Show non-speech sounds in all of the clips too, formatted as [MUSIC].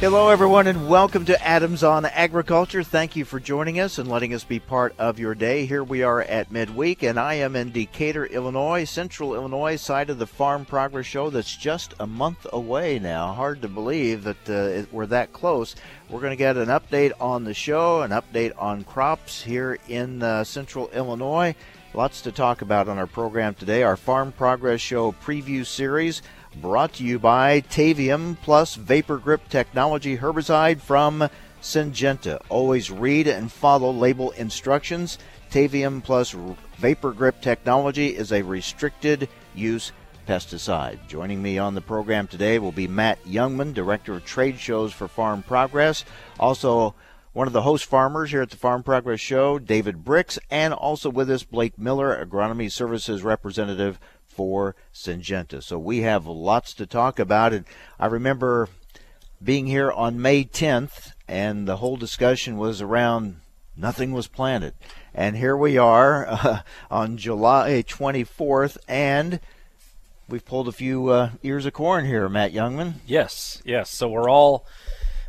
Hello, everyone, and welcome to Adams on Agriculture. Thank you for joining us and letting us be part of your day. Here we are at midweek, and I am in Decatur, Illinois, central Illinois, side of the Farm Progress Show that's just a month away now. Hard to believe that uh, we're that close. We're going to get an update on the show, an update on crops here in uh, central Illinois. Lots to talk about on our program today. Our Farm Progress Show preview series brought to you by Tavium Plus Vapor Grip Technology Herbicide from Syngenta. Always read and follow label instructions. Tavium Plus Vapor Grip Technology is a restricted use pesticide. Joining me on the program today will be Matt Jungmann, Director of Trade Shows for Farm Progress. Also, one of the host farmers here at the Farm Progress Show, David Brix, and also with us, Blake Miller, Agronomy Services Representative for Syngenta. So we have lots to talk about. And I remember being here on May 10th, and the whole discussion was around nothing was planted. And here we are uh, [LAUGHS] on July 24th, and we've pulled a few uh, ears of corn here, Matt Jungmann. Yes, yes. So we're all,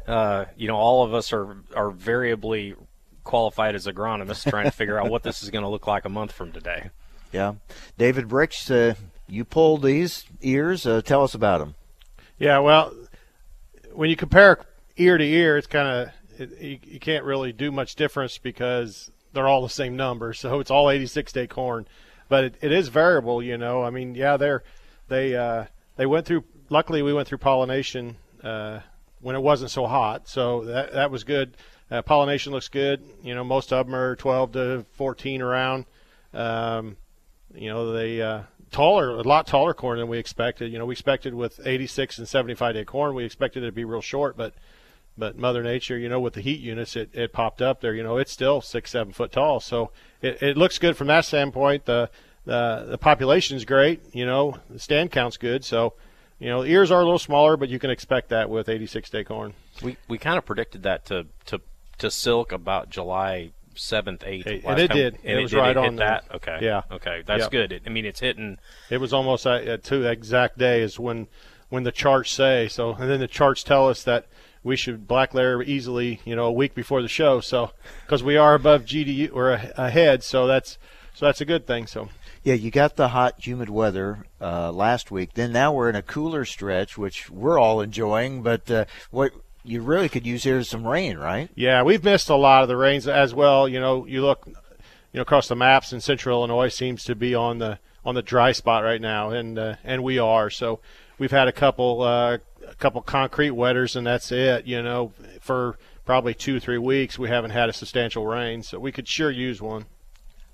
uh, you know, all of us are are variably qualified as agronomists, trying to figure out what this is going to look like a month from today. Yeah, David Brix, uh, you pulled these ears. Uh, tell us about them. Yeah, well, when you compare ear to ear, it's kind of you, you can't really do much difference because they're all the same number. So it's all 86 day corn, but it, it is variable. You know, I mean, yeah, they're they uh, they went through. Luckily, we went through pollination uh, when it wasn't so hot, so that that was good. Uh, pollination looks good. You know, most of them are 12 to 14 around. Um, you know, they uh, taller, a lot taller corn than we expected. You know, we expected with 86 and 75 day corn, we expected it to be real short, but but Mother Nature, you know, with the heat units, it, it popped up there. You know, it's still six, seven foot tall, so it, it looks good from that standpoint. The the the population's great. You know, the stand count's good, so. You know, ears are a little smaller, but you can expect that with 86 day corn. We we kind of predicted that to to to silk about July seventh, eighth. and it time. did. And it was did. right it on that. Okay. Yeah. Okay. That's Yep. good. It, I mean, it's hitting. It was almost at, at two exact days when when the charts say so, and then the charts tell us that we should black layer easily, you know, a week before the show. So because we are above GDU or ahead, so that's so that's a good thing. So Yeah, you got the hot, humid weather uh, last week. Then now we're in a cooler stretch, which we're all enjoying. But uh, what you really could use here some rain, right? yeah, we've missed a lot of the rains as well. You know, you look, you know, across the maps, and Central Illinois seems to be on the on the dry spot right now, and uh, and we are. So we've had a couple uh, a couple concrete wetters, and that's it. You know, for probably two three weeks, we haven't had a substantial rain, so we could sure use one.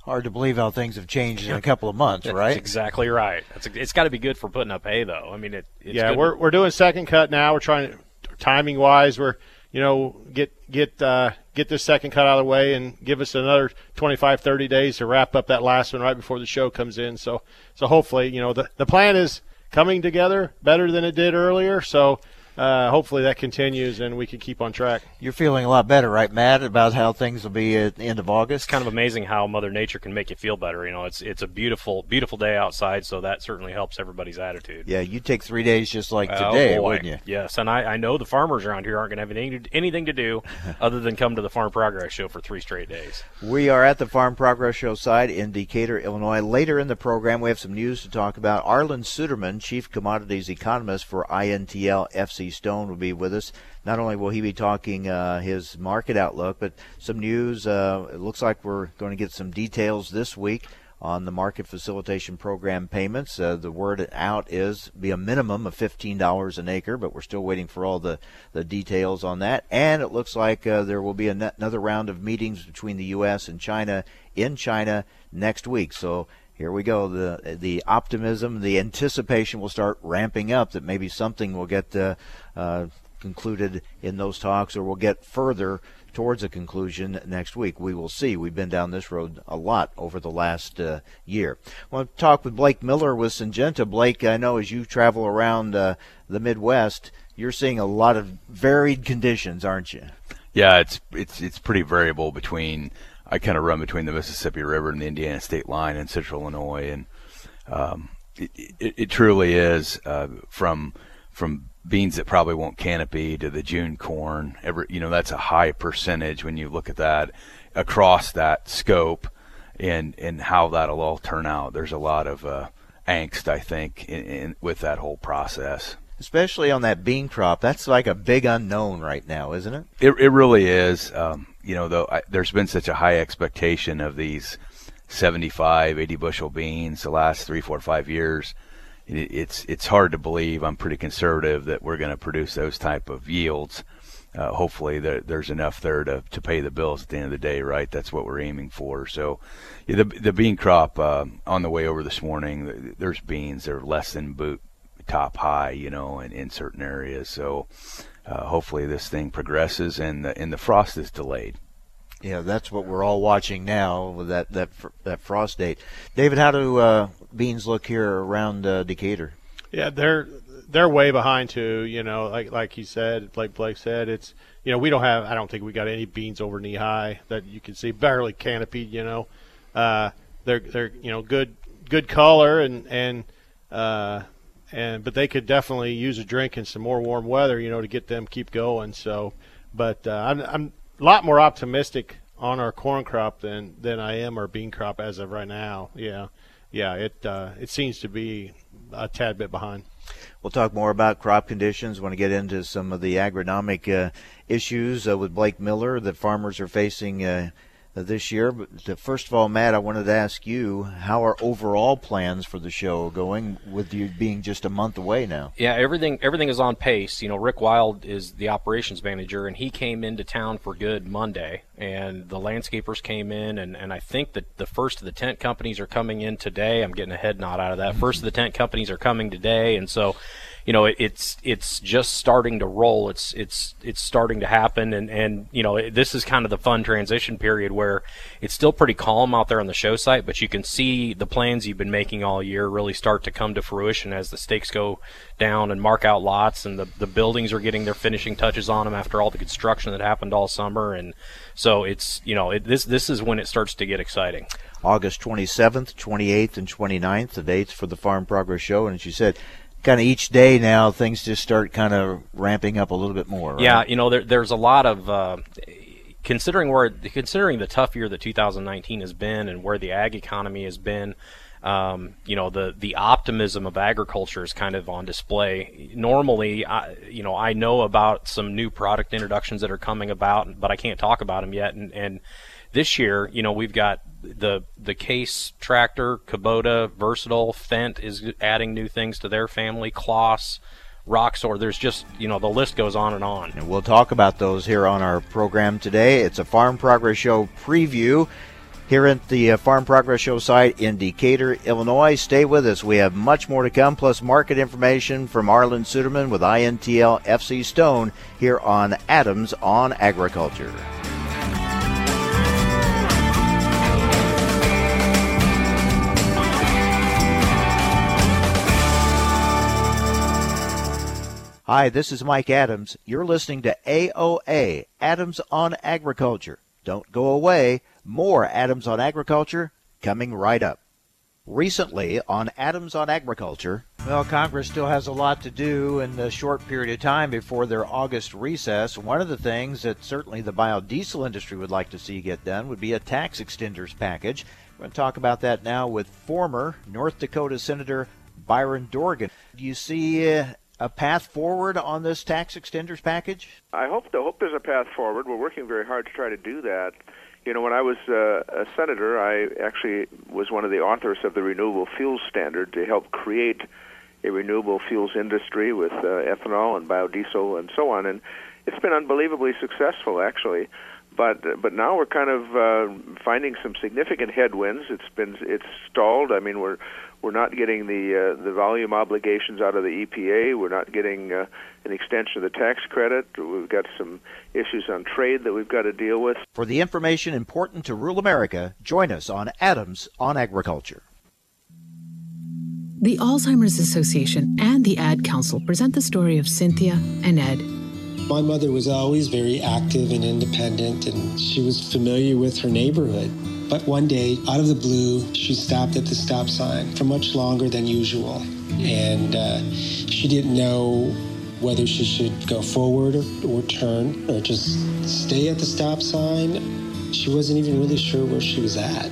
Hard to believe how things have changed in a couple of months, That's right? exactly right. That's, it's got to be good for putting up hay, though. I mean, it. It's yeah, good. we're we're doing second cut now. We're trying to timing wise, we're you know get get uh, get this second cut out of the way and give us another 25 30 days to wrap up that last one right before the show comes in. So so hopefully, you know, the the plan is coming together better than it did earlier. So uh, hopefully that continues and we can keep on track. You're feeling a lot better, right, Matt, about how things will be at the end of August? It's kind of amazing how Mother Nature can make you feel better. You know, it's it's a beautiful, beautiful day outside, so that certainly helps everybody's attitude. Yeah, you take three days just like Oh, today, boy. wouldn't you? Yes, and I, I know the farmers around here aren't going to have anything to, anything to do [LAUGHS] other than come to the Farm Progress Show for three straight days. We are at the Farm Progress Show site in Decatur, Illinois. Later in the program, we have some news to talk about. Arlan Suderman, Chief Commodities Economist for INTL FC Stone, will be with us. Not only will he be talking uh, his market outlook, but some news. Uh, it looks like we're going to get some details this week on the market facilitation program payments. Uh, the word out is be a minimum of $15 an acre, but we're still waiting for all the, the details on that. And it looks like uh, there will be an- another round of meetings between the U.S. and China in China next week. So here we go. The the optimism, the anticipation will start ramping up that maybe something will get uh, uh, concluded in those talks or we'll get further towards a conclusion next week. We will see. We've been down this road a lot over the last uh, year. I want to talk with Blake Miller with Syngenta. Blake, I know as you travel around uh, the Midwest, you're seeing a lot of varied conditions, aren't you? Yeah, it's it's it's pretty variable between. I kind of run between the Mississippi River and the Indiana state line in Central Illinois, and um, it, it, it, truly is uh, from from beans that probably won't canopy to the June corn. Every you know that's a high percentage when you look at that across that scope, and and how that'll all turn out. There's a lot of uh, angst, I think, in, in, with that whole process. Especially on that bean crop, that's like a big unknown right now, isn't it? It, it really is. Um, you know, though, there's been such a high expectation of these 75, 80 bushel beans the last three, four, five years it's it's hard to believe. I'm pretty conservative that we're going to produce those type of yields. Uh, hopefully, there, there's enough there to, to pay the bills at the end of the day, right? That's what we're aiming for. So, yeah, the the bean crop uh, on the way over this morning, there's beans that are less than boot top high, you know, in, in certain areas. So, uh, hopefully, this thing progresses and the, and the frost is delayed. Yeah, that's what we're all watching now with that that that frost date. David, how do uh, beans look here around uh, Decatur? Yeah, they're they're way behind too. You know, like like he said, like Blake said, it's you know we don't have. I don't think we got any beans over knee high that you can see barely canopied. You know, uh, they're they're you know good good color and and uh, and but they could definitely use a drink in some more warm weather. You know, to get them keep going. So, but uh, I'm I'm a lot more optimistic on our corn crop than than I am our bean crop as of right now. Yeah, yeah, it uh, it seems to be a tad bit behind. We'll talk more about crop conditions. Want to get into some of the agronomic uh, issues uh, with Blake Miller that farmers are facing uh, this year. But first of all, Matt, I wanted to ask you how are overall plans for the show going with you being just a month away now? Yeah, everything everything is on pace. You know, Rick Wild is the operations manager, and he came into town for good Monday, and the landscapers came in, and, and I think that the first of the tent companies are coming in today. I'm getting a head nod out of that. First of the tent companies are coming today, and so you know it, it's it's just starting to roll. It's it's it's starting to happen, and and you know it, this is kind of the fun transition period where it's still pretty calm out there on the show site, but you can see the plans you've been making all year really start to come to fruition as the stakes go down and mark out lots, and the the buildings are getting their finishing touches on them after all the construction that happened all summer, and so it's you know it, this this is when it starts to get exciting. August 27th, 28th, and 29th, the dates for the Farm Progress Show, and as you said kind of each day now things just start kind of ramping up a little bit more. Right? Yeah, you know, there, there's a lot of uh, considering where considering the tough year that 2019 has been and where the ag economy has been. Um, you know the the optimism of agriculture is kind of on display. Normally, I, you know, I know about some new product introductions that are coming about, but I can't talk about them yet. And, and this year, you know, we've got the the Case tractor, Kubota, Versatile, Fendt is adding new things to their family. Claas, Roxor. There's just you know the list goes on and on. And we'll talk about those here on our program today. It's a Farm Progress Show preview here at the uh, Farm Progress Show site in Decatur, Illinois. Stay with us. We have much more to come, plus market information from Arlan Suderman with INTL FC Stone here on Adams on Agriculture. Hi, this is Mike Adams. You're listening to AOA, Adams on Agriculture. Don't go away. More Adams on Agriculture coming right up. Recently on Adams on Agriculture, well, Congress still has a lot to do in the short period of time before their August recess. One of the things that certainly the biodiesel industry would like to see get done would be a tax extenders package. We're going to talk about that now with former North Dakota Senator Byron Dorgan. Do you see uh, a path forward on this tax extenders package? I hope I hope there's a path forward. We're working very hard to try to do that. You know, when I was uh, a senator, I actually was one of the authors of the Renewable Fuels Standard to help create a renewable fuels industry with uh, ethanol and biodiesel and so on. And it's been unbelievably successful, actually. but but now we're kind of uh, finding some significant headwinds. It's been it's stalled. I mean, we're we're not getting the uh, the volume obligations out of the EPA. We're not getting uh, an extension of the tax credit. We've got some issues on trade that we've got to deal with. For the information important to rural America, join us on Adams on Agriculture. The Alzheimer's Association and the Ad Council present the story of Cynthia and Ed. My mother was always very active and independent, and she was familiar with her neighborhood. But one day, out of the blue, she stopped at the stop sign for much longer than usual. And uh, she didn't know whether she should go forward or, or turn or just stay at the stop sign. She wasn't even really sure where she was at.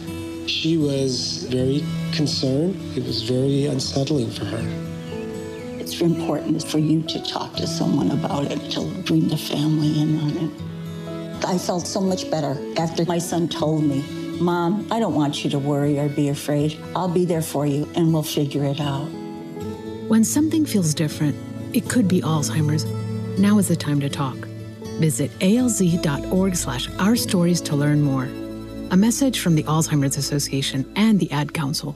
She was very concerned. It was very unsettling for her. It's important for you to talk to someone about it, to bring the family in on it. I felt so much better after my son told me, Mom, I don't want you to worry or be afraid. I'll be there for you and we'll figure it out. When something feels different, it could be Alzheimer's. Now is the time to talk. Visit alz.org slash our stories to learn more. A message from the Alzheimer's Association and the Ad Council.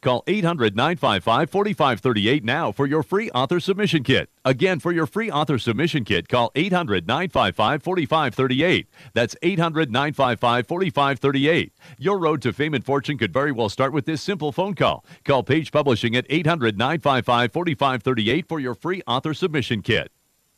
Call 800 955 4538 now for your free author submission kit. Again, for your free author submission kit, call 800 955 4538. That's 800 955 4538. Your road to fame and fortune could very well start with this simple phone call. Call Page Publishing at 800 955 4538 for your free author submission kit.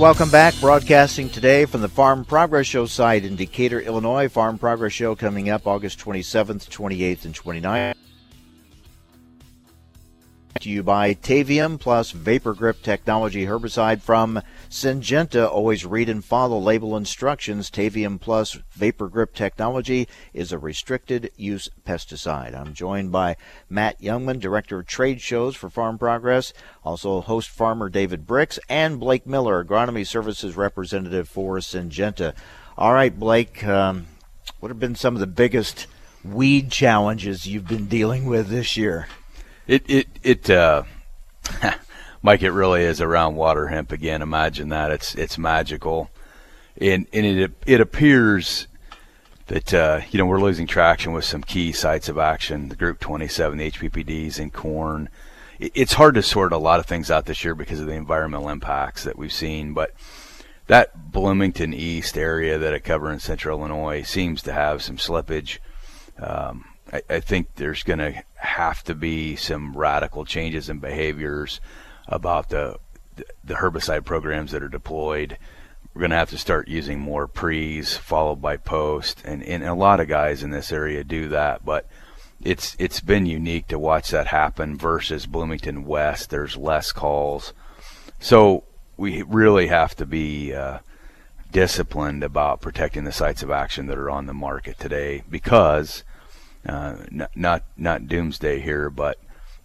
Welcome back. Broadcasting today from the Farm Progress Show site in Decatur, Illinois. Farm Progress Show coming up August 27th, 28th, and 29th to you by Tavium plus Vapor Grip Technology herbicide from Syngenta. Always read and follow label instructions. Tavium plus Vapor Grip Technology is a restricted use pesticide. I'm joined by Matt Jungmann, Director of Trade Shows for Farm Progress, also host farmer David Brix, and Blake Miller, Agronomy Services Representative for Syngenta. All right, Blake, um, what have been some of the biggest weed challenges you've been dealing with this year? It it it uh, [LAUGHS] Mike, it really is around water hemp again. Imagine that it's it's magical, and and it it appears that uh, you know we're losing traction with some key sites of action, the Group 27, the HPPDs, and corn. it's hard to sort a lot of things out this year because of the environmental impacts that we've seen, but that Bloomington East area that I cover in Central Illinois seems to have some slippage. Um, I, I think there's going to have to be some radical changes in behaviors about the the herbicide programs that are deployed. We're going to have to start using more pre's followed by post, and, and a lot of guys in this area do that. But it's it's been unique to watch that happen versus Bloomington West. There's less calls, so we really have to be uh, disciplined about protecting the sites of action that are on the market today because uh, not, not doomsday here, but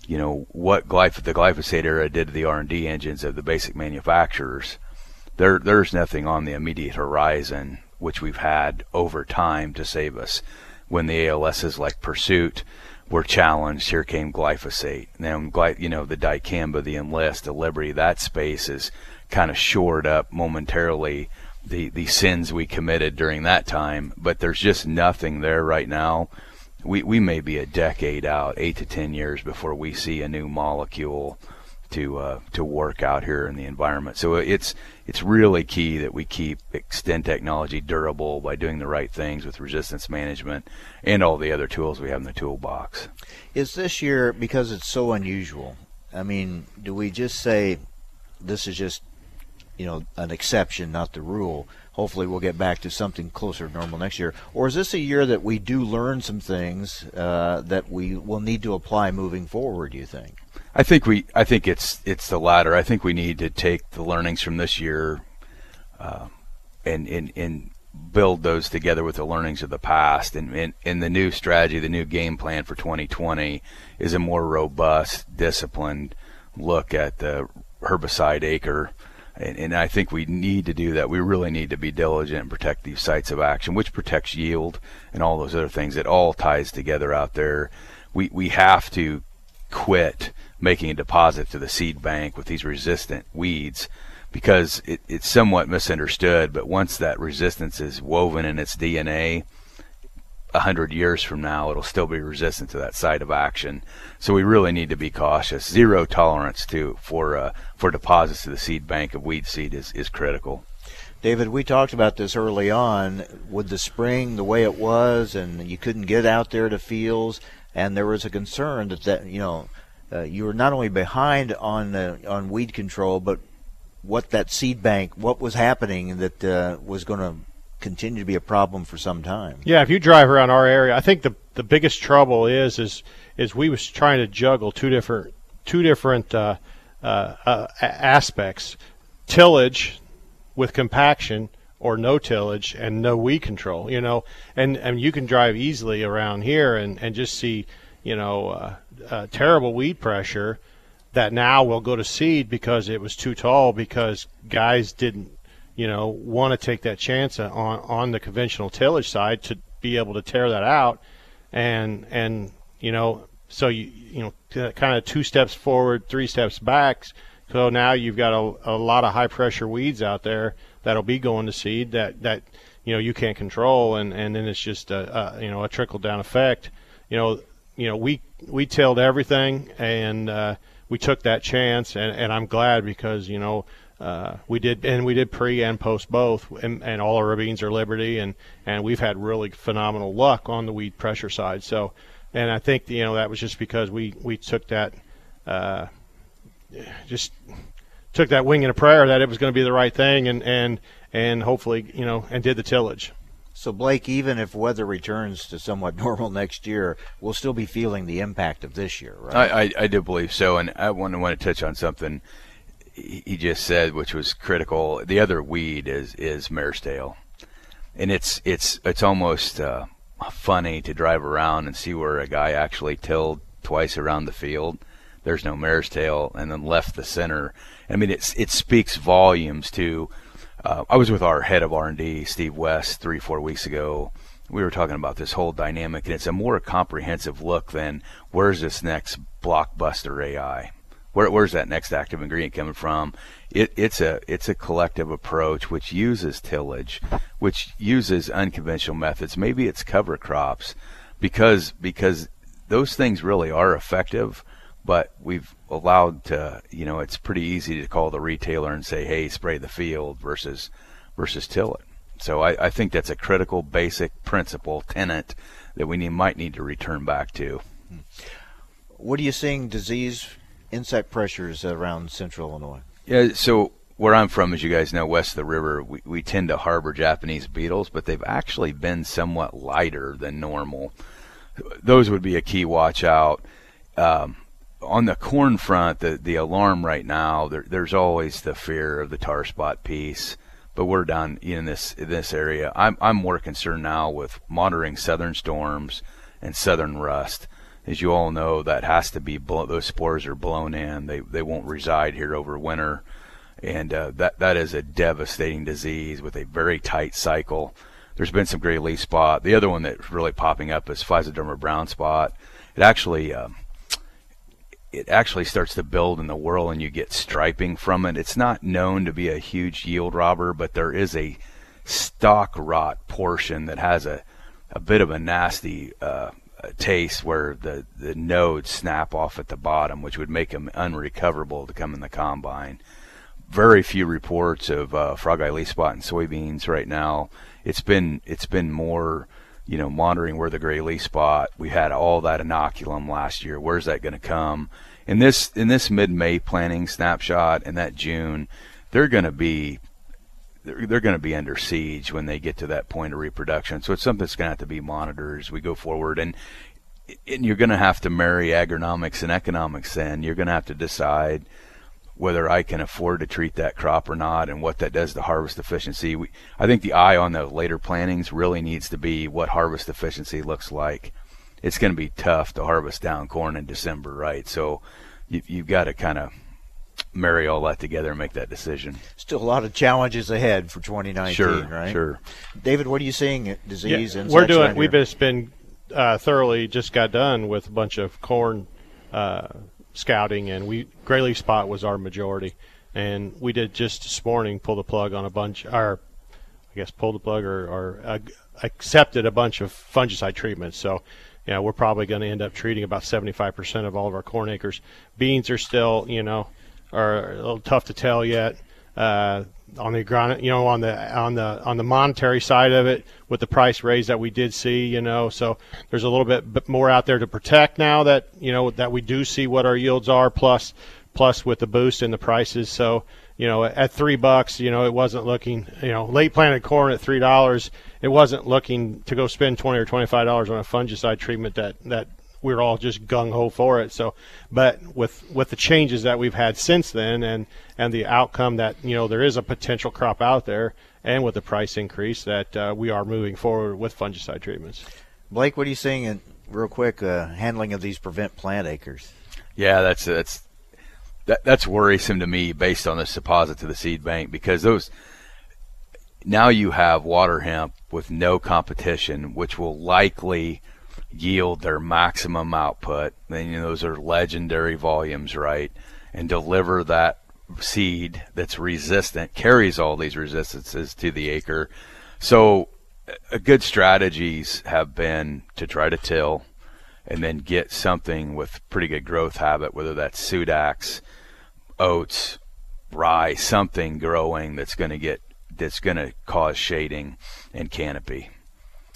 you know what glyph- the glyphosate era did to the R&D engines of the basic manufacturers. There, there's nothing on the immediate horizon which we've had over time to save us. When the ALSs like Pursuit were challenged, here came glyphosate. Now, you know, the dicamba, the enlist, the liberty, that space is kind of shored up momentarily the the sins we committed during that time. But there's just nothing there right now we, we may be a decade out, eight to ten years before we see a new molecule to uh, to work out here in the environment. So it's it's really key that we keep extend technology durable by doing the right things with resistance management and all the other tools we have in the toolbox. Is this year because it's so unusual? I mean, do we just say this is just you know an exception, not the rule? Hopefully, we'll get back to something closer to normal next year. Or is this a year that we do learn some things uh, that we will need to apply moving forward? Do you think? I think we. I think it's it's the latter. I think we need to take the learnings from this year, uh, and and and build those together with the learnings of the past. And, and and the new strategy, the new game plan for 2020 is a more robust, disciplined look at the herbicide acre. And, and I think we need to do that. We really need to be diligent and protect these sites of action, which protects yield and all those other things. It all ties together out there. We we have to quit making a deposit to the seed bank with these resistant weeds because it, it's somewhat misunderstood. But once that resistance is woven in its DNA, a hundred years from now, it'll still be resistant to that site of action. So we really need to be cautious. Zero tolerance to for uh, for deposits to the seed bank of weed seed is, is critical. David, we talked about this early on with the spring the way it was, and you couldn't get out there to fields, and there was a concern that that you know uh, you were not only behind on uh, on weed control, but what that seed bank, what was happening that uh, was going to continue to be a problem for some time. Yeah, if you drive around our area, I think the the biggest trouble is is is we was trying to juggle two different two different uh, uh, uh, aspects: tillage with compaction or no tillage and no weed control. You know, and and you can drive easily around here and and just see you know, uh, uh, terrible weed pressure that now will go to seed because it was too tall because guys didn't, you know, want to take that chance on on the conventional tillage side to be able to tear that out, and and you know, so you you know, kind of two steps forward, three steps back. So now you've got a, a lot of high pressure weeds out there that'll be going to seed that that you know you can't control, and and then it's just a, a you know a trickle down effect. You know, you know, we we tilled everything, and uh, we took that chance, and, and I'm glad because you know uh, we did, and we did pre and post both, and, and all our beans are Liberty, and and we've had really phenomenal luck on the weed pressure side. So, and I think you know that was just because we we took that, uh, just took that wing in a prayer that it was going to be the right thing, and and and hopefully you know and did the tillage. So, Blake, even if weather returns to somewhat [LAUGHS] normal next year, we'll still be feeling the impact of this year, right? I, I, I do believe so. And I want to, want to touch on something he just said, which was critical. The other weed is, is mare's tail. And it's, it's, it's almost uh, funny to drive around and see where a guy actually tilled twice around the field. There's no mare's tail, and then left the center. I mean, it's, it speaks volumes to uh, I was with our head of R&D, Steve West, three, four weeks ago. We were talking about this whole dynamic, and it's a more comprehensive look than where's this next blockbuster AI? Where, where's that next active ingredient coming from? It, it's a it's a collective approach which uses tillage, which uses unconventional methods. Maybe it's cover crops, because because those things really are effective but we've allowed to you know it's pretty easy to call the retailer and say hey spray the field versus versus till it so I, I think that's a critical basic principle tenet that we need, might need to return back to hmm. what are you seeing disease insect pressures around central illinois yeah so where I'm from, as you guys know, west of the river, we, we tend to harbor Japanese beetles, but they've actually been somewhat lighter than normal. Those would be a key watch out. Um, on the corn front, the the alarm right now, there, there's always the fear of the tar spot piece. But we're down in this in this area. I'm I'm more concerned now with monitoring southern storms and southern rust. As you all know, that has to be blow, those spores are blown in. They they won't reside here over winter, and uh, that that is a devastating disease with a very tight cycle. There's been some gray leaf spot. The other one that's really popping up is Physoderma brown spot. It actually um, it actually starts to build in the whorl and you get striping from it. It's not known to be a huge yield robber, but there is a stalk rot portion that has a, a bit of a nasty uh, taste where the the nodes snap off at the bottom, which would make them unrecoverable to come in the combine. Very few reports of uh, frog eye leaf spot in soybeans right now. It's been it's been more you know, monitoring where the gray leaf spot. We had all that inoculum last year. Where's that going to come? In this in this mid-May planning snapshot in that June, they're going to be they're, they're going to be under siege when they get to that point of reproduction. So it's something that's going to have to be monitored as we go forward. And and you're going to have to marry agronomics and economics. Then you're going to have to decide whether I can afford to treat that crop or not and what that does to harvest efficiency. We, I think the eye on the later plantings really needs to be what harvest efficiency looks like. It's going to be tough to harvest down corn in December, right? So you, you've got to kind of marry all that together and make that decision. Still a lot of challenges ahead for 2019, sure, right? Sure. David, what are you seeing? Disease? Yeah, we're doing. We've just been uh, thoroughly just got done with a bunch of corn uh, scouting, and we gray leaf spot was our majority, and we did just this morning pull the plug on a bunch, or I guess pull the plug or, or uh, accepted a bunch of fungicide treatments. So, yeah, we're probably going to end up treating about 75% of all of our corn acres. Beans are still, you know, are a little tough to tell yet. Uh, on the you know, on the on the on the monetary side of it, with the price raise that we did see, you know, so there's a little bit more out there to protect now that you know that we do see what our yields are, plus plus with the boost in the prices. So you know, at three bucks, you know, it wasn't looking, you know, late planted corn at three dollars, it wasn't looking to go spend twenty or twenty five dollars on a fungicide treatment that that we are all just gung ho for it. So, but with with the changes that we've had since then, and and the outcome that you know there is a potential crop out there, and with the price increase that uh, we are moving forward with fungicide treatments. Blake, what are you seeing in real quick uh, handling of these prevent plant acres? Yeah, that's that's that, that's worrisome to me based on this deposit to the seed bank because those now you have water hemp with no competition, which will likely yield their maximum output. Then you know, those are legendary volumes, right? And deliver that seed that's resistant, carries all these resistances to the acre. So, a good strategies have been to try to till and then get something with pretty good growth habit, whether that's Sudax, oats, rye, something growing that's going to get that's going to cause shading and canopy.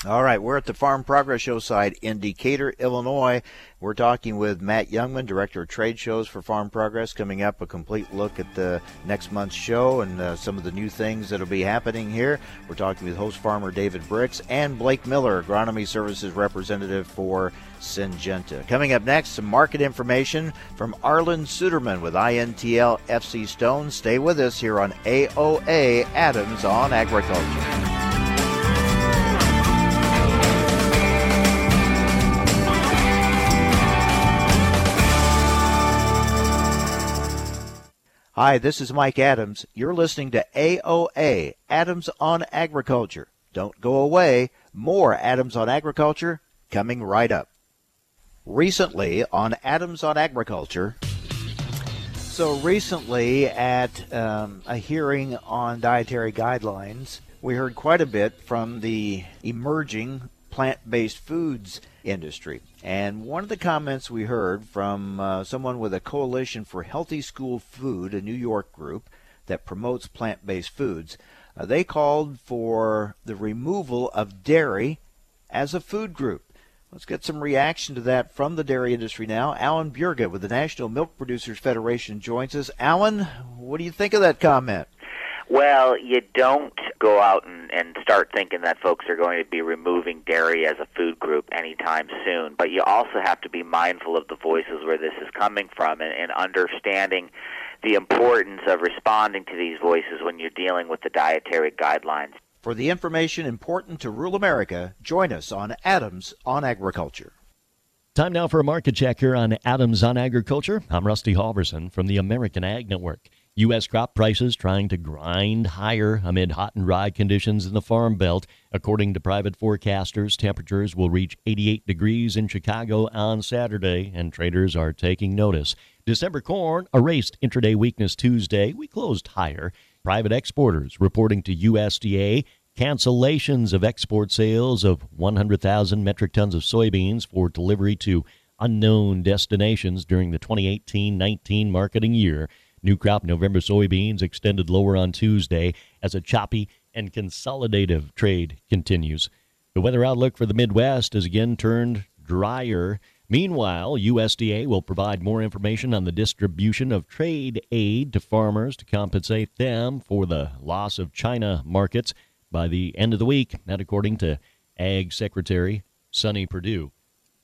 All right, we're at the Farm Progress Show site in Decatur, Illinois. We're talking with Matt Jungmann, Director of Trade Shows for Farm Progress. Coming up, a complete look at the next month's show and uh, some of the new things that'll be happening here. We're talking with host farmer David Brix and Blake Miller, Agronomy Services Representative for Syngenta. Coming up next, some market information from Arlan Suderman with INTL FC Stone. Stay with us here on AOA Adams on Agriculture. Hi, this is Mike Adams. You're listening to AOA, Adams on Agriculture. Don't go away. More Adams on Agriculture coming right up. Recently on Adams on Agriculture, so recently at um, a hearing on dietary guidelines, we heard quite a bit from the emerging plant-based foods industry. And one of the comments we heard from uh, someone with a Coalition for Healthy School Food, a New York group that promotes plant based foods, uh, they called for the removal of dairy as a food group. Let's get some reaction to that from the dairy industry now. Alan Bjerga with the National Milk Producers Federation joins us. Alan, what do you think of that comment? Well, you don't go out and, and start thinking that folks are going to be removing dairy as a food group anytime soon, but you also have to be mindful of the voices where this is coming from and, and understanding the importance of responding to these voices when you're dealing with the dietary guidelines. For the information important to rural America, join us on Adams on Agriculture. Time now for a market check here on Adams on Agriculture. I'm Rusty Halverson from the American Ag Network. U.S. crop prices trying to grind higher amid hot and dry conditions in the Farm Belt. According to private forecasters, temperatures will reach 88 degrees in Chicago on Saturday, and traders are taking notice. December corn erased intraday weakness Tuesday. We closed higher. Private exporters reporting to USDA cancellations of export sales of 100,000 metric tons of soybeans for delivery to unknown destinations during the 2018 19 marketing year. New crop November soybeans extended lower on Tuesday as a choppy and consolidative trade continues. The weather outlook for the Midwest has again turned drier. Meanwhile, USDA will provide more information on the distribution of trade aid to farmers to compensate them for the loss of China markets by the end of the week, that according to Ag Secretary Sonny Perdue.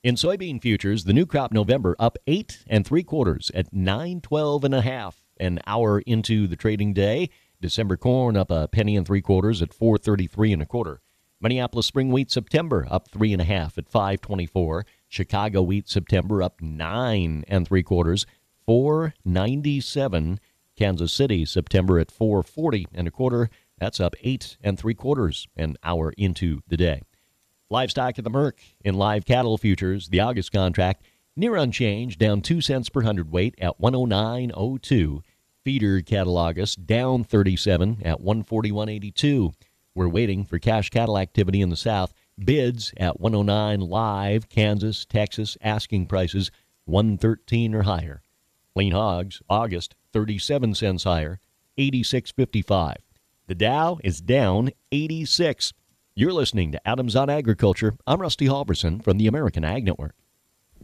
In soybean futures, the new crop November up eight and three quarters at nine twelve and a half an hour into the trading day. December corn up a penny and three quarters at four thirty three and a quarter. Minneapolis spring wheat September up three and a half at five twenty four. Chicago wheat September up nine and three quarters, four ninety seven. Kansas City September at four forty and a quarter. That's up eight and three quarters an hour into the day. Livestock at the Merc in live cattle futures, the August contract near unchanged, down two cents per hundredweight at 109.02. Feeder Catalogus down 37 at 141.82. We're waiting for cash cattle activity in the South. Bids at 109 live, Kansas, Texas, asking prices 113 or higher. Lean hogs, August, 37 cents higher, 86.55. The Dow is down 86. You're listening to Adams on Agriculture. I'm Rusty Halverson from the American Ag Network.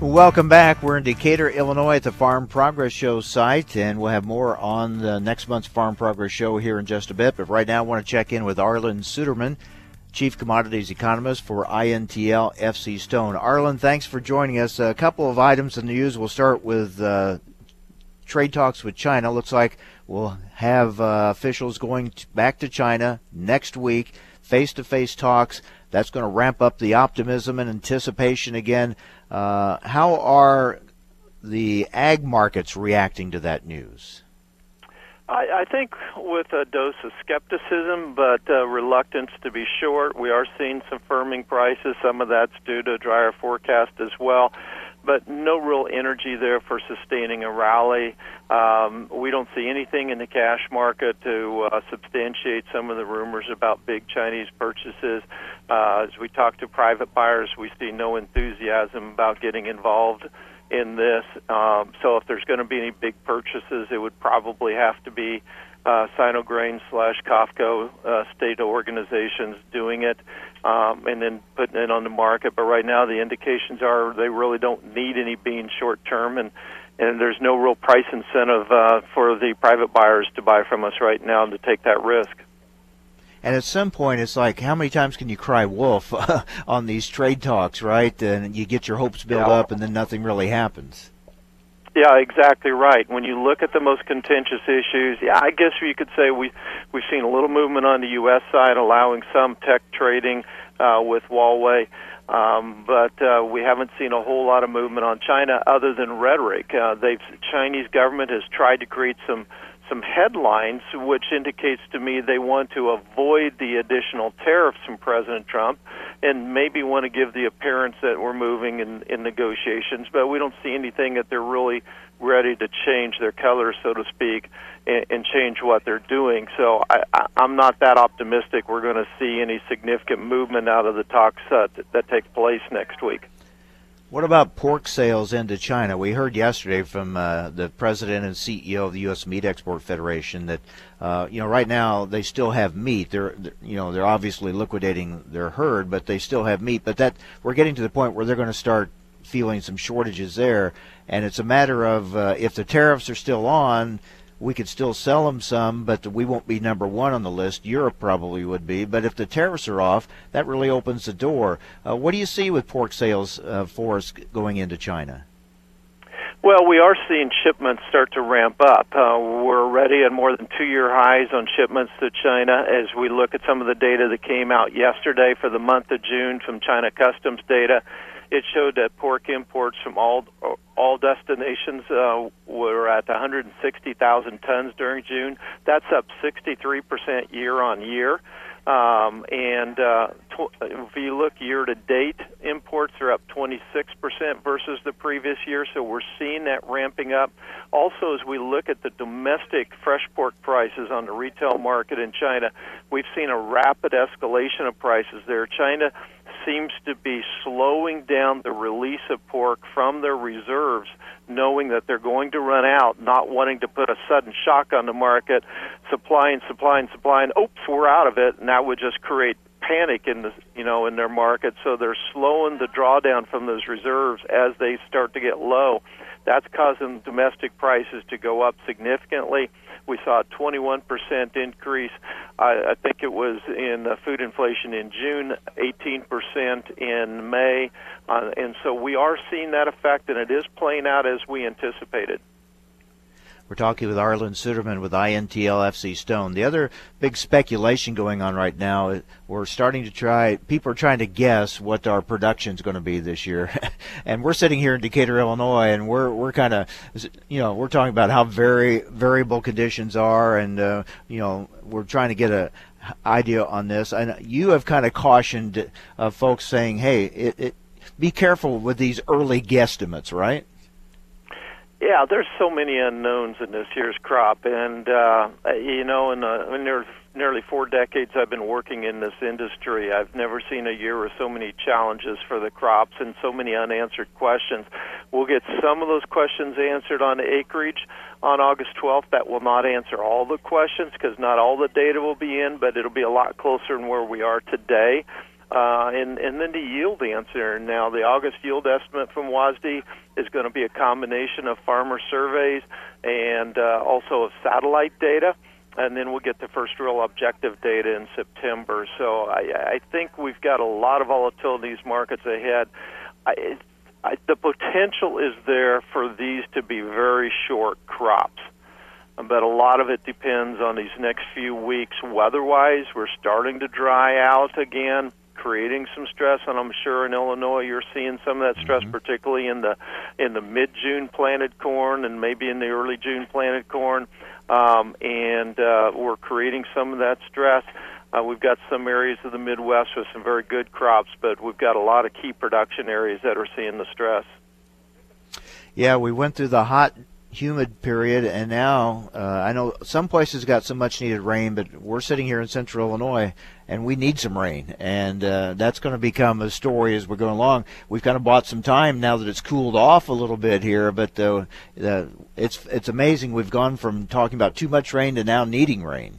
Welcome back. We're in Decatur, Illinois at the Farm Progress Show site, and we'll have more on the next month's Farm Progress Show here in just a bit. But right now, I want to check in with Arlan Suderman, Chief Commodities Economist for INTL FC Stone. Arlan, thanks for joining us. A couple of items in the news. We'll start with uh, trade talks with China. Looks like we'll have uh, officials going back to China next week, face to face talks. That's going to ramp up the optimism and anticipation again uh, how are the ag markets reacting to that news? I, I think with a dose of skepticism, but uh, reluctance to be short. We are seeing some firming prices. Some of that's due to drier forecast as well but no real energy there for sustaining a rally. Um, we don't see anything in the cash market to uh, substantiate some of the rumors about big Chinese purchases. Uh, as we talk to private buyers, we see no enthusiasm about getting involved in this. Um, so if there's going to be any big purchases, it would probably have to be uh, Sinograin slash COFCO uh, state organizations doing it um, and then putting it on the market. But right now, the indications are they really don't need any being short term, and and there's no real price incentive uh, for the private buyers to buy from us right now to take that risk. And at some point, it's like, how many times can you cry wolf [LAUGHS] on these trade talks, right? And you get your hopes built yeah. up, and then nothing really happens. Yeah, exactly right. When you look at the most contentious issues, yeah, I guess you could say we we've seen a little movement on the U.S. side, allowing some tech trading uh, with Huawei, um, but uh, we haven't seen a whole lot of movement on China other than rhetoric. Uh, they've Chinese government has tried to create some some headlines, which indicates to me they want to avoid the additional tariffs from President Trump and maybe want to give the appearance that we're moving in, in negotiations, but we don't see anything that they're really ready to change their color, so to speak, and, and change what they're doing. So I, I, I'm not that optimistic we're going to see any significant movement out of the talks uh, that, that take place next week. What about pork sales into China? We heard yesterday from uh, the president and CEO of the U.S. Meat Export Federation that uh, you know right now they still have meat. They're, you know they're obviously liquidating their herd, but they still have meat. But that we're getting to the point where they're going to start feeling some shortages there, and it's a matter of uh, if the tariffs are still on we could still sell them some, but we won't be number one on the list. Europe probably would be. But if the tariffs are off, that really opens the door. Uh, what do you see with pork sales uh, for us going into China? Well, we are seeing shipments start to ramp up. Uh, we're already at more than two year highs on shipments to China as we look at some of the data that came out yesterday for the month of June from China Customs data. It showed that pork imports from all all destinations uh, were at 160,000 tons during June. That's up 63% year on year. Um, and uh, tw- if you look year to date, imports are up 26% versus the previous year. So we're seeing that ramping up. Also, as we look at the domestic fresh pork prices on the retail market in China, we've seen a rapid escalation of prices there. China seems to be slowing down the release of pork from their reserves, knowing that they're going to run out, not wanting to put a sudden shock on the market, supplying, supplying, supplying. Oops, we're out of it, and that would just create panic in the you know in their market. So they're slowing the drawdown from those reserves as they start to get low. That's causing domestic prices to go up significantly. We saw a 21% increase. I, I think it was in uh, food inflation in June, 18% in May. Uh, and so we are seeing that effect, and it is playing out as we anticipated. We're talking with Arlan Suderman with INTLFC Stone. The other big speculation going on right now, we're starting to try, people are trying to guess what our production is going to be this year. [LAUGHS] and we're sitting here in Decatur, Illinois, and we're, we're kind of, you know, we're talking about how very variable conditions are, and, uh, you know, we're trying to get a, idea on this and you have kind of cautioned uh, folks saying hey it, it, be careful with these early guesstimates right yeah, there's so many unknowns in this year's crop, and uh, you know, in, the, in near, nearly four decades I've been working in this industry, I've never seen a year with so many challenges for the crops and so many unanswered questions. We'll get some of those questions answered on acreage on August 12th. That will not answer all the questions because not all the data will be in, but it'll be a lot closer than where we are today. Uh, and, and then the yield answer. Now, the August yield estimate from WASDE is going to be a combination of farmer surveys and uh, also of satellite data. And then we'll get the first real objective data in September. So I, I think we've got a lot of volatility in these markets ahead. I, I, the potential is there for these to be very short crops but a lot of it depends on these next few weeks weather-wise. We're starting to dry out again creating some stress, and I'm sure in Illinois you're seeing some of that stress, mm-hmm. particularly in the in the mid June planted corn and maybe in the early June planted corn, um, and uh, we're creating some of that stress. Uh, we've got some areas of the Midwest with some very good crops, but we've got a lot of key production areas that are seeing the stress. Yeah, we went through the hot humid period, and now uh, I know some places got some much needed rain, but we're sitting here in central Illinois and we need some rain, and uh, that's going to become a story as we're going along. We've kind of bought some time now that it's cooled off a little bit here, but uh, uh, it's it's amazing we've gone from talking about too much rain to now needing rain.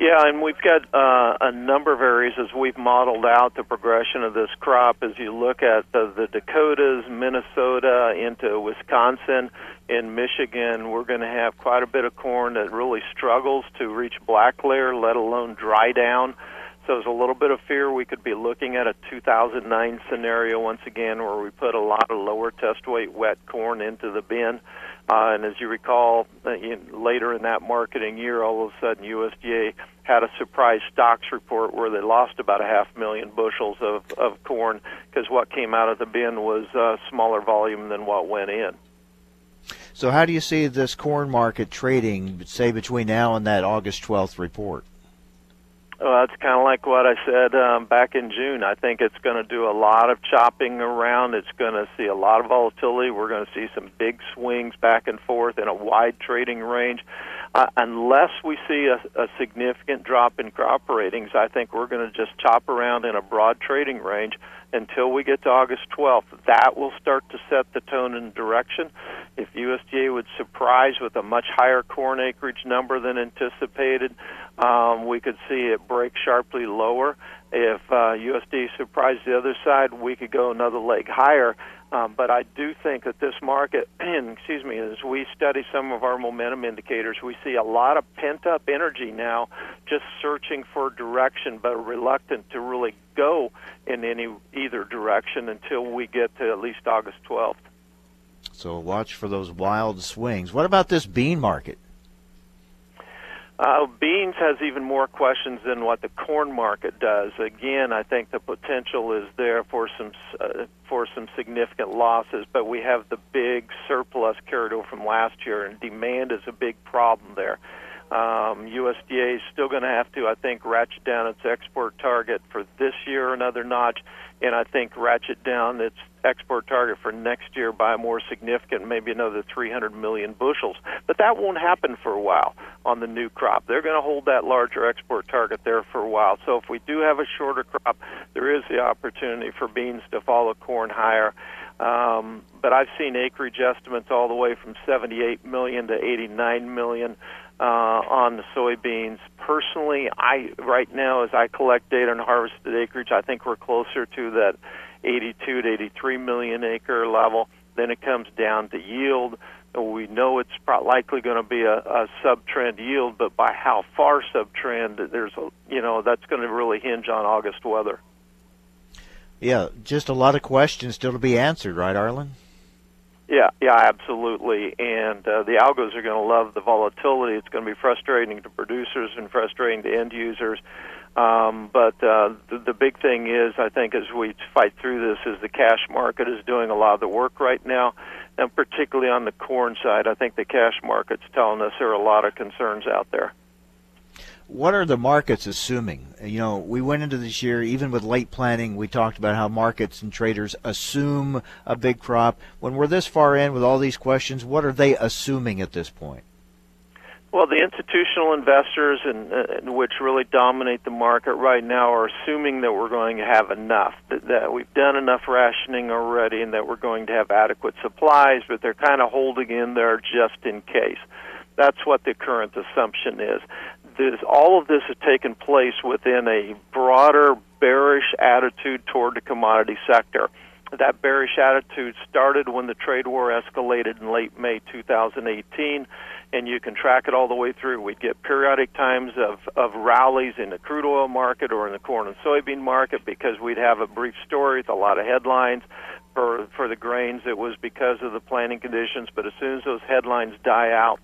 Yeah, and we've got uh, a number of areas as we've modeled out the progression of this crop. As you look at the, the Dakotas, Minnesota, into Wisconsin, in Michigan, we're going to have quite a bit of corn that really struggles to reach black layer, let alone dry down. So there's a little bit of fear we could be looking at a 2009 scenario once again where we put a lot of lower test weight wet corn into the bin. Uh, and as you recall, uh, in, later in that marketing year, all of a sudden USDA had a surprise stocks report where they lost about a half million bushels of, of corn because what came out of the bin was uh, smaller volume than what went in. So, how do you see this corn market trading, say, between now and that August 12th report? Well, it's kind of like what I said um, back in June. I think it's going to do a lot of chopping around. It's going to see a lot of volatility. We're going to see some big swings back and forth in a wide trading range. Uh, unless we see a, a significant drop in crop ratings, I think we're going to just chop around in a broad trading range until we get to August 12th. That will start to set the tone and direction. If USDA would surprise with a much higher corn acreage number than anticipated, um, we could see it break sharply lower. If uh, USDA surprised the other side, we could go another leg higher. Um, but I do think that this market, and [CLEARS THROAT] excuse me, as we study some of our momentum indicators, we see a lot of pent up energy now, just searching for direction, but reluctant to really go in any either direction until we get to at least August 12th. So watch for those wild swings. What about this bean market? Uh, beans has even more questions than what the corn market does. Again, I think the potential is there for some uh, for some significant losses, but we have the big surplus carried over from last year, and demand is a big problem there. Um, USDA is still going to have to, I think, ratchet down its export target for this year another notch, and I think ratchet down its export target for next year by a more significant, maybe another 300 million bushels. But that won't happen for a while on the new crop. They're going to hold that larger export target there for a while. So if we do have a shorter crop, there is the opportunity for beans to follow corn higher. Um, but I've seen acreage estimates all the way from 78 million to 89 million uh, on the soybeans. Personally, I right now as I collect data on harvested acreage, I think we're closer to that 82 to 83 million acre level. Then it comes down to yield. We know it's likely going to be a, a sub-trend yield, but by how far sub-trend, there's a, you know that's going to really hinge on August weather. Yeah, just a lot of questions still to be answered, right, Arlan? Yeah, yeah, absolutely. And uh, the algos are going to love the volatility. It's going to be frustrating to producers and frustrating to end users. Um, but uh, the, the big thing is, I think, as we fight through this, is the cash market is doing a lot of the work right now, and particularly on the corn side, I think the cash market's telling us there are a lot of concerns out there what are the markets assuming? You know, we went into this year, even with late planning, we talked about how markets and traders assume a big crop. When we're this far in with all these questions, what are they assuming at this point? Well, the institutional investors, and uh, which really dominate the market right now, are assuming that we're going to have enough, that, that we've done enough rationing already, and that we're going to have adequate supplies. But they're kind of holding in there just in case. That's what the current assumption is this, all of this has taken place within a broader bearish attitude toward the commodity sector. That bearish attitude started when the trade war escalated in late May 2018, and you can track it all the way through. We'd get periodic times of, of rallies in the crude oil market or in the corn and soybean market because we'd have a brief story with a lot of headlines. For, for the grains, it was because of the planting conditions, but as soon as those headlines die out,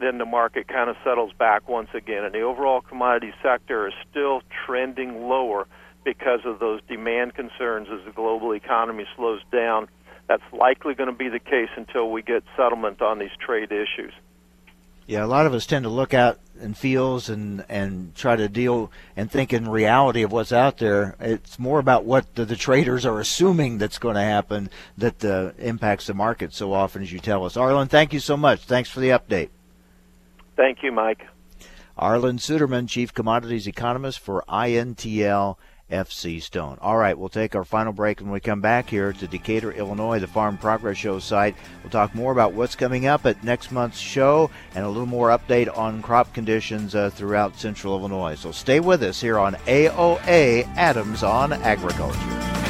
then the market kind of settles back once again. And the overall commodity sector is still trending lower because of those demand concerns as the global economy slows down. That's likely going to be the case until we get settlement on these trade issues. Yeah, a lot of us tend to look out in fields and and try to deal and think in reality of what's out there. It's more about what the, the traders are assuming that's going to happen that uh, impacts the market so often as you tell us. Arlan, thank you so much. Thanks for the update. Thank you, Mike. Arlan Suderman, Chief Commodities Economist for INTL FC Stone. All right, we'll take our final break when we come back here to Decatur, Illinois, the Farm Progress Show site. We'll talk more about what's coming up at next month's show and a little more update on crop conditions uh, throughout central Illinois. So stay with us here on AOA Adams on Agriculture.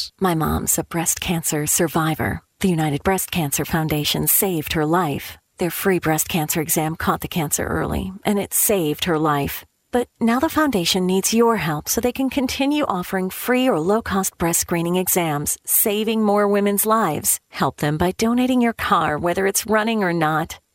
My mom's a breast cancer survivor. The United Breast Cancer Foundation saved her life. Their free breast cancer exam caught the cancer early, and it saved her life. But now the foundation needs your help so they can continue offering free or low cost breast screening exams, saving more women's lives. Help them by donating your car, whether it's running or not.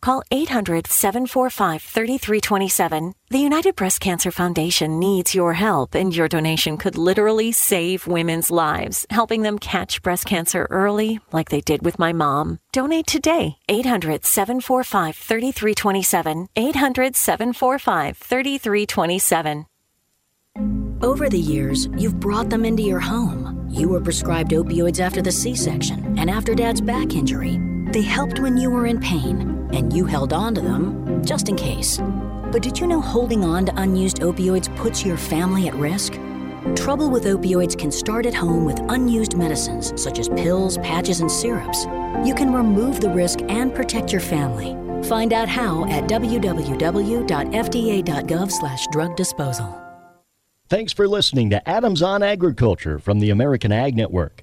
Call 800 745 3327. The United Breast Cancer Foundation needs your help, and your donation could literally save women's lives, helping them catch breast cancer early, like they did with my mom. Donate today. 800 745 3327. 800 745 3327. Over the years, you've brought them into your home. You were prescribed opioids after the C section and after dad's back injury. They helped when you were in pain, and you held on to them just in case. But did you know holding on to unused opioids puts your family at risk? Trouble with opioids can start at home with unused medicines such as pills, patches, and syrups. You can remove the risk and protect your family. Find out how at www.fda.gov/drug disposal. Thanks for listening to Adams on Agriculture from the American Ag Network.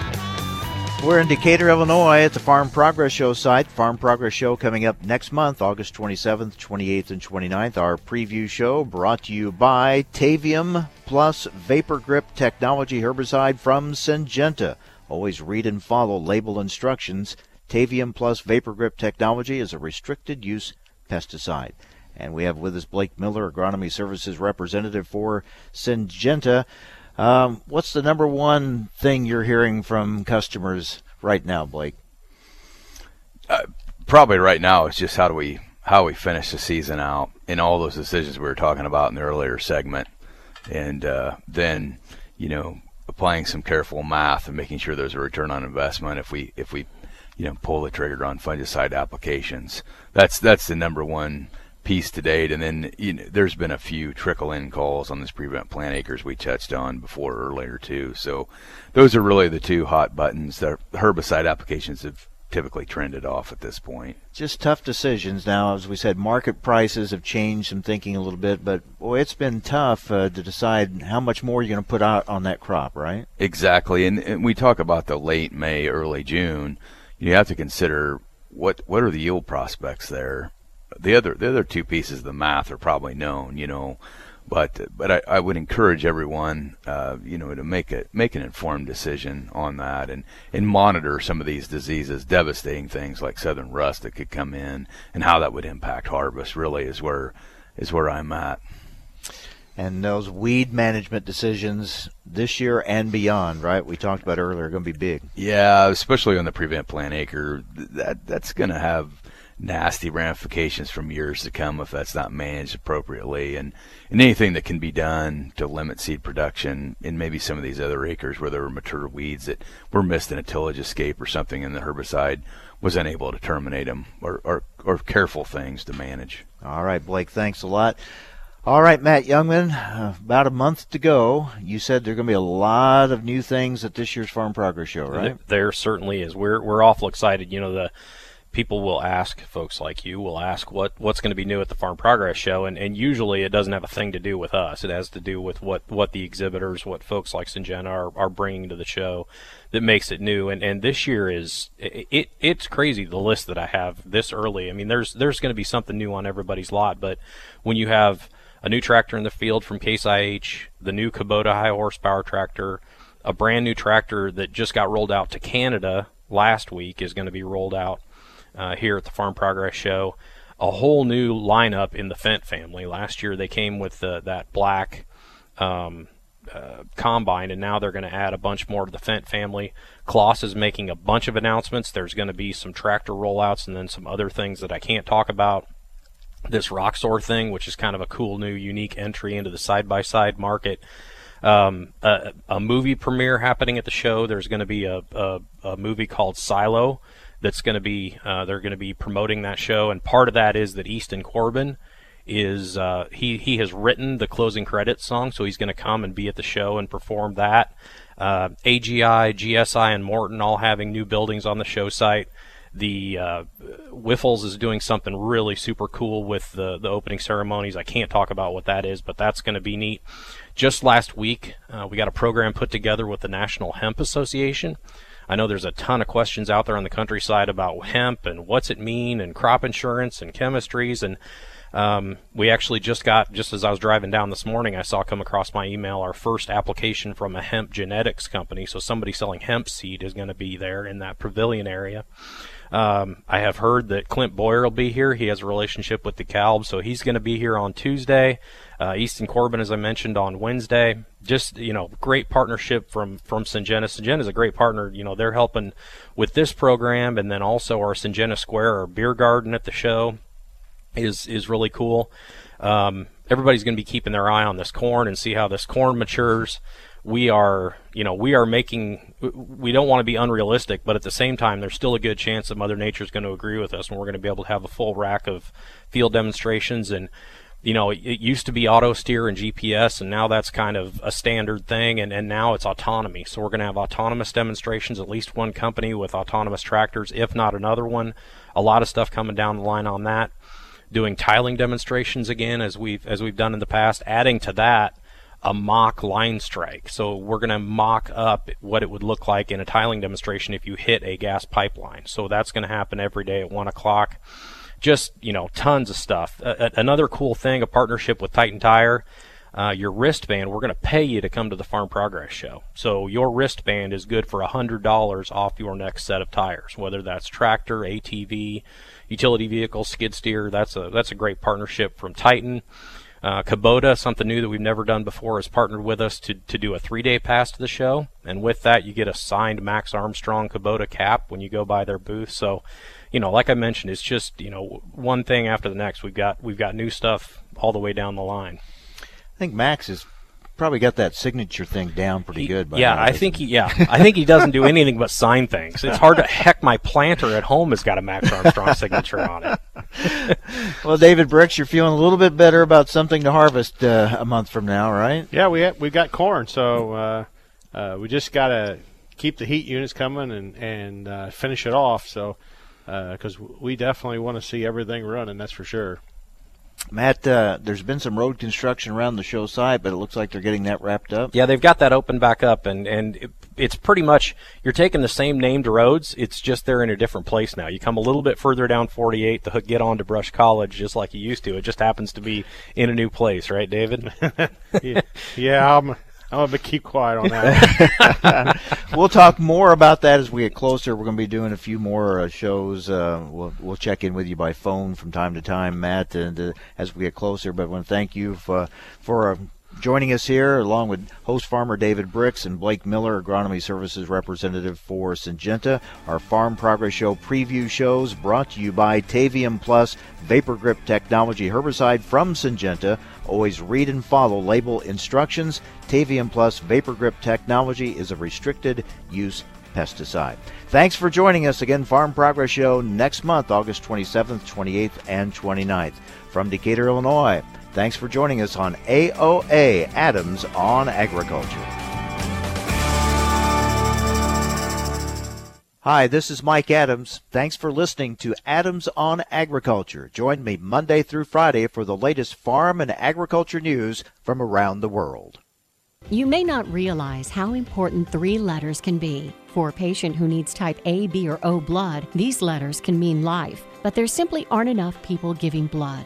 We're in Decatur, Illinois at the Farm Progress Show site. Farm Progress Show coming up next month, August 27th, 28th, and 29th. Our preview show brought to you by Tavium Plus Vapor Grip Technology Herbicide from Syngenta. Always read and follow label instructions. Tavium Plus Vapor Grip Technology is a restricted use pesticide. And we have with us Blake Miller, Agronomy Services Representative for Syngenta. Um, what's the number one thing you're hearing from customers right now, Blake? Uh, probably right now is just how do we how we finish the season out in all those decisions we were talking about in the earlier segment, and uh, then you know applying some careful math and making sure there's a return on investment if we if we you know pull the trigger on fungicide applications. That's that's the number one piece to date. And then you know, there's been a few trickle in calls on this prevent plant acres we touched on before earlier too. So those are really the two hot buttons. The herbicide applications have typically trended off at this point. Just tough decisions now. As we said, market prices have changed some thinking a little bit, but boy, it's been tough uh, to decide how much more you're going to put out on that crop, right? Exactly. And, and we talk about the late May, early June. You have to consider what what are the yield prospects there the other the other two pieces of the math are probably known, you know, but but I, I would encourage everyone, uh, you know, to make a make an informed decision on that and and monitor some of these diseases, devastating things like southern rust that could come in, and how that would impact harvest. Really, is where is where I'm at. And those weed management decisions this year and beyond, right? We talked about earlier, are going to be big. Yeah, especially on the prevent plant acre. That that's going to have nasty ramifications from years to come if that's not managed appropriately. And, and anything that can be done to limit seed production in maybe some of these other acres where there were mature weeds that were missed in a tillage escape or something and the herbicide was unable to terminate them or, or, or careful things to manage. All right, Blake, thanks a lot. All right, Matt Jungmann, uh, about a month to go. You said there are going to be a lot of new things at this year's Farm Progress Show, right? There certainly is. We're we're awful excited. You know the people will ask folks like you will ask what what's going to be new at the farm progress show and, and usually it doesn't have a thing to do with us. It has to do with what what the exhibitors what folks like Syngenta are, are bringing to the show that makes it new. And and this year is it it's crazy the list that I have this early. I mean there's there's going to be something new on everybody's lot but when you have a new tractor in the field from Case IH the new Kubota high horsepower tractor a brand new tractor that just got rolled out to Canada last week is going to be rolled out uh, here at the Farm Progress Show. A whole new lineup in the Fendt family. Last year they came with uh, that black um, uh, combine, and now they're going to add a bunch more to the Fendt family. Claas is making a bunch of announcements. There's going to be some tractor rollouts and then some other things that I can't talk about. This Roxor thing, which is kind of a cool new unique entry into the side by side market. Um, a, a, movie premiere happening at the show. There's going to be a, a, a, movie called Silo that's going to be uh, they're going to be promoting that show, and part of that is that Easton Corbin is uh, he he has written the closing credits song, so he's going to come and be at the show and perform that. Uh, AGI, GSI, and Morton all having new buildings on the show site. The uh, Wyffels is doing something really super cool with the the opening ceremonies. I can't talk about what that is, but that's going to be neat. Just last week, uh, we got a program put together with the National Hemp Association. I know there's a ton of questions out there on the countryside about hemp and what's it mean and crop insurance and chemistries and um, we actually just got just as I was driving down this morning, I saw come across my email our first application from a hemp genetics company. So somebody selling hemp seed is going to be there in that pavilion area. Um, I have heard that Clint Bowyer will be here. He has a relationship with DeKalb, so he's going to be here on Tuesday. Uh, Easton Corbin, as I mentioned, on Wednesday. Just you know, great partnership from from Syngenta. Syngenta is a great partner. You know, they're helping with this program, and then also our Syngenta Square, our beer garden at the show, is is really cool. Um, everybody's going to be keeping their eye on this corn and see how this corn matures. We are, you know, we are making, we don't want to be unrealistic, but at the same time, there's still a good chance that Mother Nature is going to agree with us, and we're going to be able to have a full rack of field demonstrations. And, you know, it, it used to be auto steer and GPS, and now that's kind of a standard thing, and, and now it's autonomy. So we're going to have autonomous demonstrations, at least one company with autonomous tractors, if not another one. A lot of stuff coming down the line on that. Doing tiling demonstrations again, as we've as we've done in the past. Adding to that, a mock line strike. So we're going to mock up what it would look like in a tiling demonstration if you hit a gas pipeline. So that's going to happen every day at one o'clock. Just you know, tons of stuff. Uh, another cool thing, a partnership with Titan Tire. Uh, your wristband, we're going to pay you to come to the Farm Progress Show. So your wristband is good for $100 off your next set of tires, whether that's tractor, ATV, utility vehicle, skid steer. That's a that's a great partnership from Titan. Uh, Kubota, something new that we've never done before, has partnered with us to, to do a three day pass to the show. And with that, you get a signed Max Armstrong Kubota cap when you go by their booth. So, you know, like I mentioned, it's just, you know, one thing after the next. We've got, we've got new stuff all the way down the line. I think Max is probably got that signature thing down pretty good. yeah, now, I think he. Yeah, I think he doesn't do anything but sign things. It's hard to [LAUGHS] heck. My planter at home has got a Max Armstrong signature on it. [LAUGHS] well, David Brix, you're feeling a little bit better about something to harvest uh, a month from now, right? Yeah, we have, we got corn, so uh, uh, we just got to keep the heat units coming and and uh, finish it off. So because uh, we definitely want to see everything running, that's for sure. Matt, uh, there's been some road construction around the show site, but it looks like they're getting that wrapped up. Yeah, they've got that open back up, and and it, it's pretty much you're taking the same named roads. It's just they're in a different place now. You come a little bit further down 48 to get on to Brush College, just like you used to. It just happens to be in a new place, right, David? [LAUGHS] yeah, yeah I'm, I'm gonna keep quiet on that. [LAUGHS] we'll talk more about that as we get closer. We're going to be doing a few more uh, shows. Uh, we'll we'll check in with you by phone from time to time, Matt, and uh, as we get closer. But I want to thank you for for joining us here, along with host farmer David Brix and Blake Miller, agronomy services representative for Syngenta. Our Farm Progress Show preview shows brought to you by Tavium Plus Vapor Grip Technology herbicide from Syngenta. Always read and follow label instructions. Tavium Plus Vapor Grip Technology is a restricted use pesticide. Thanks for joining us again, Farm Progress Show next month, August 27th, 28th, and 29th. From Decatur, Illinois, thanks for joining us on AOA Adams on Agriculture. Hi, this is Mike Adams. Thanks for listening to Adams on Agriculture. Join me Monday through Friday for the latest farm and agriculture news from around the world. You may not realize how important three letters can be. For a patient who needs type A, B, or O blood, these letters can mean life, but there simply aren't enough people giving blood.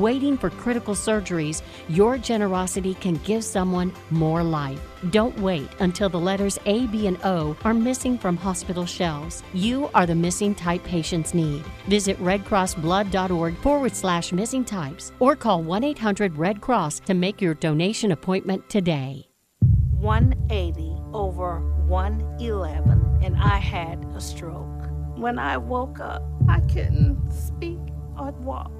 waiting for critical surgeries, your generosity can give someone more life. Don't wait until the letters A, B, and O are missing from hospital shelves. You are the missing type patients need. Visit redcrossblood.org forward slash missing types or call 1 800 Red Cross to make your donation appointment today. 180 over 111, and I had a stroke. When I woke up, I couldn't speak or walk.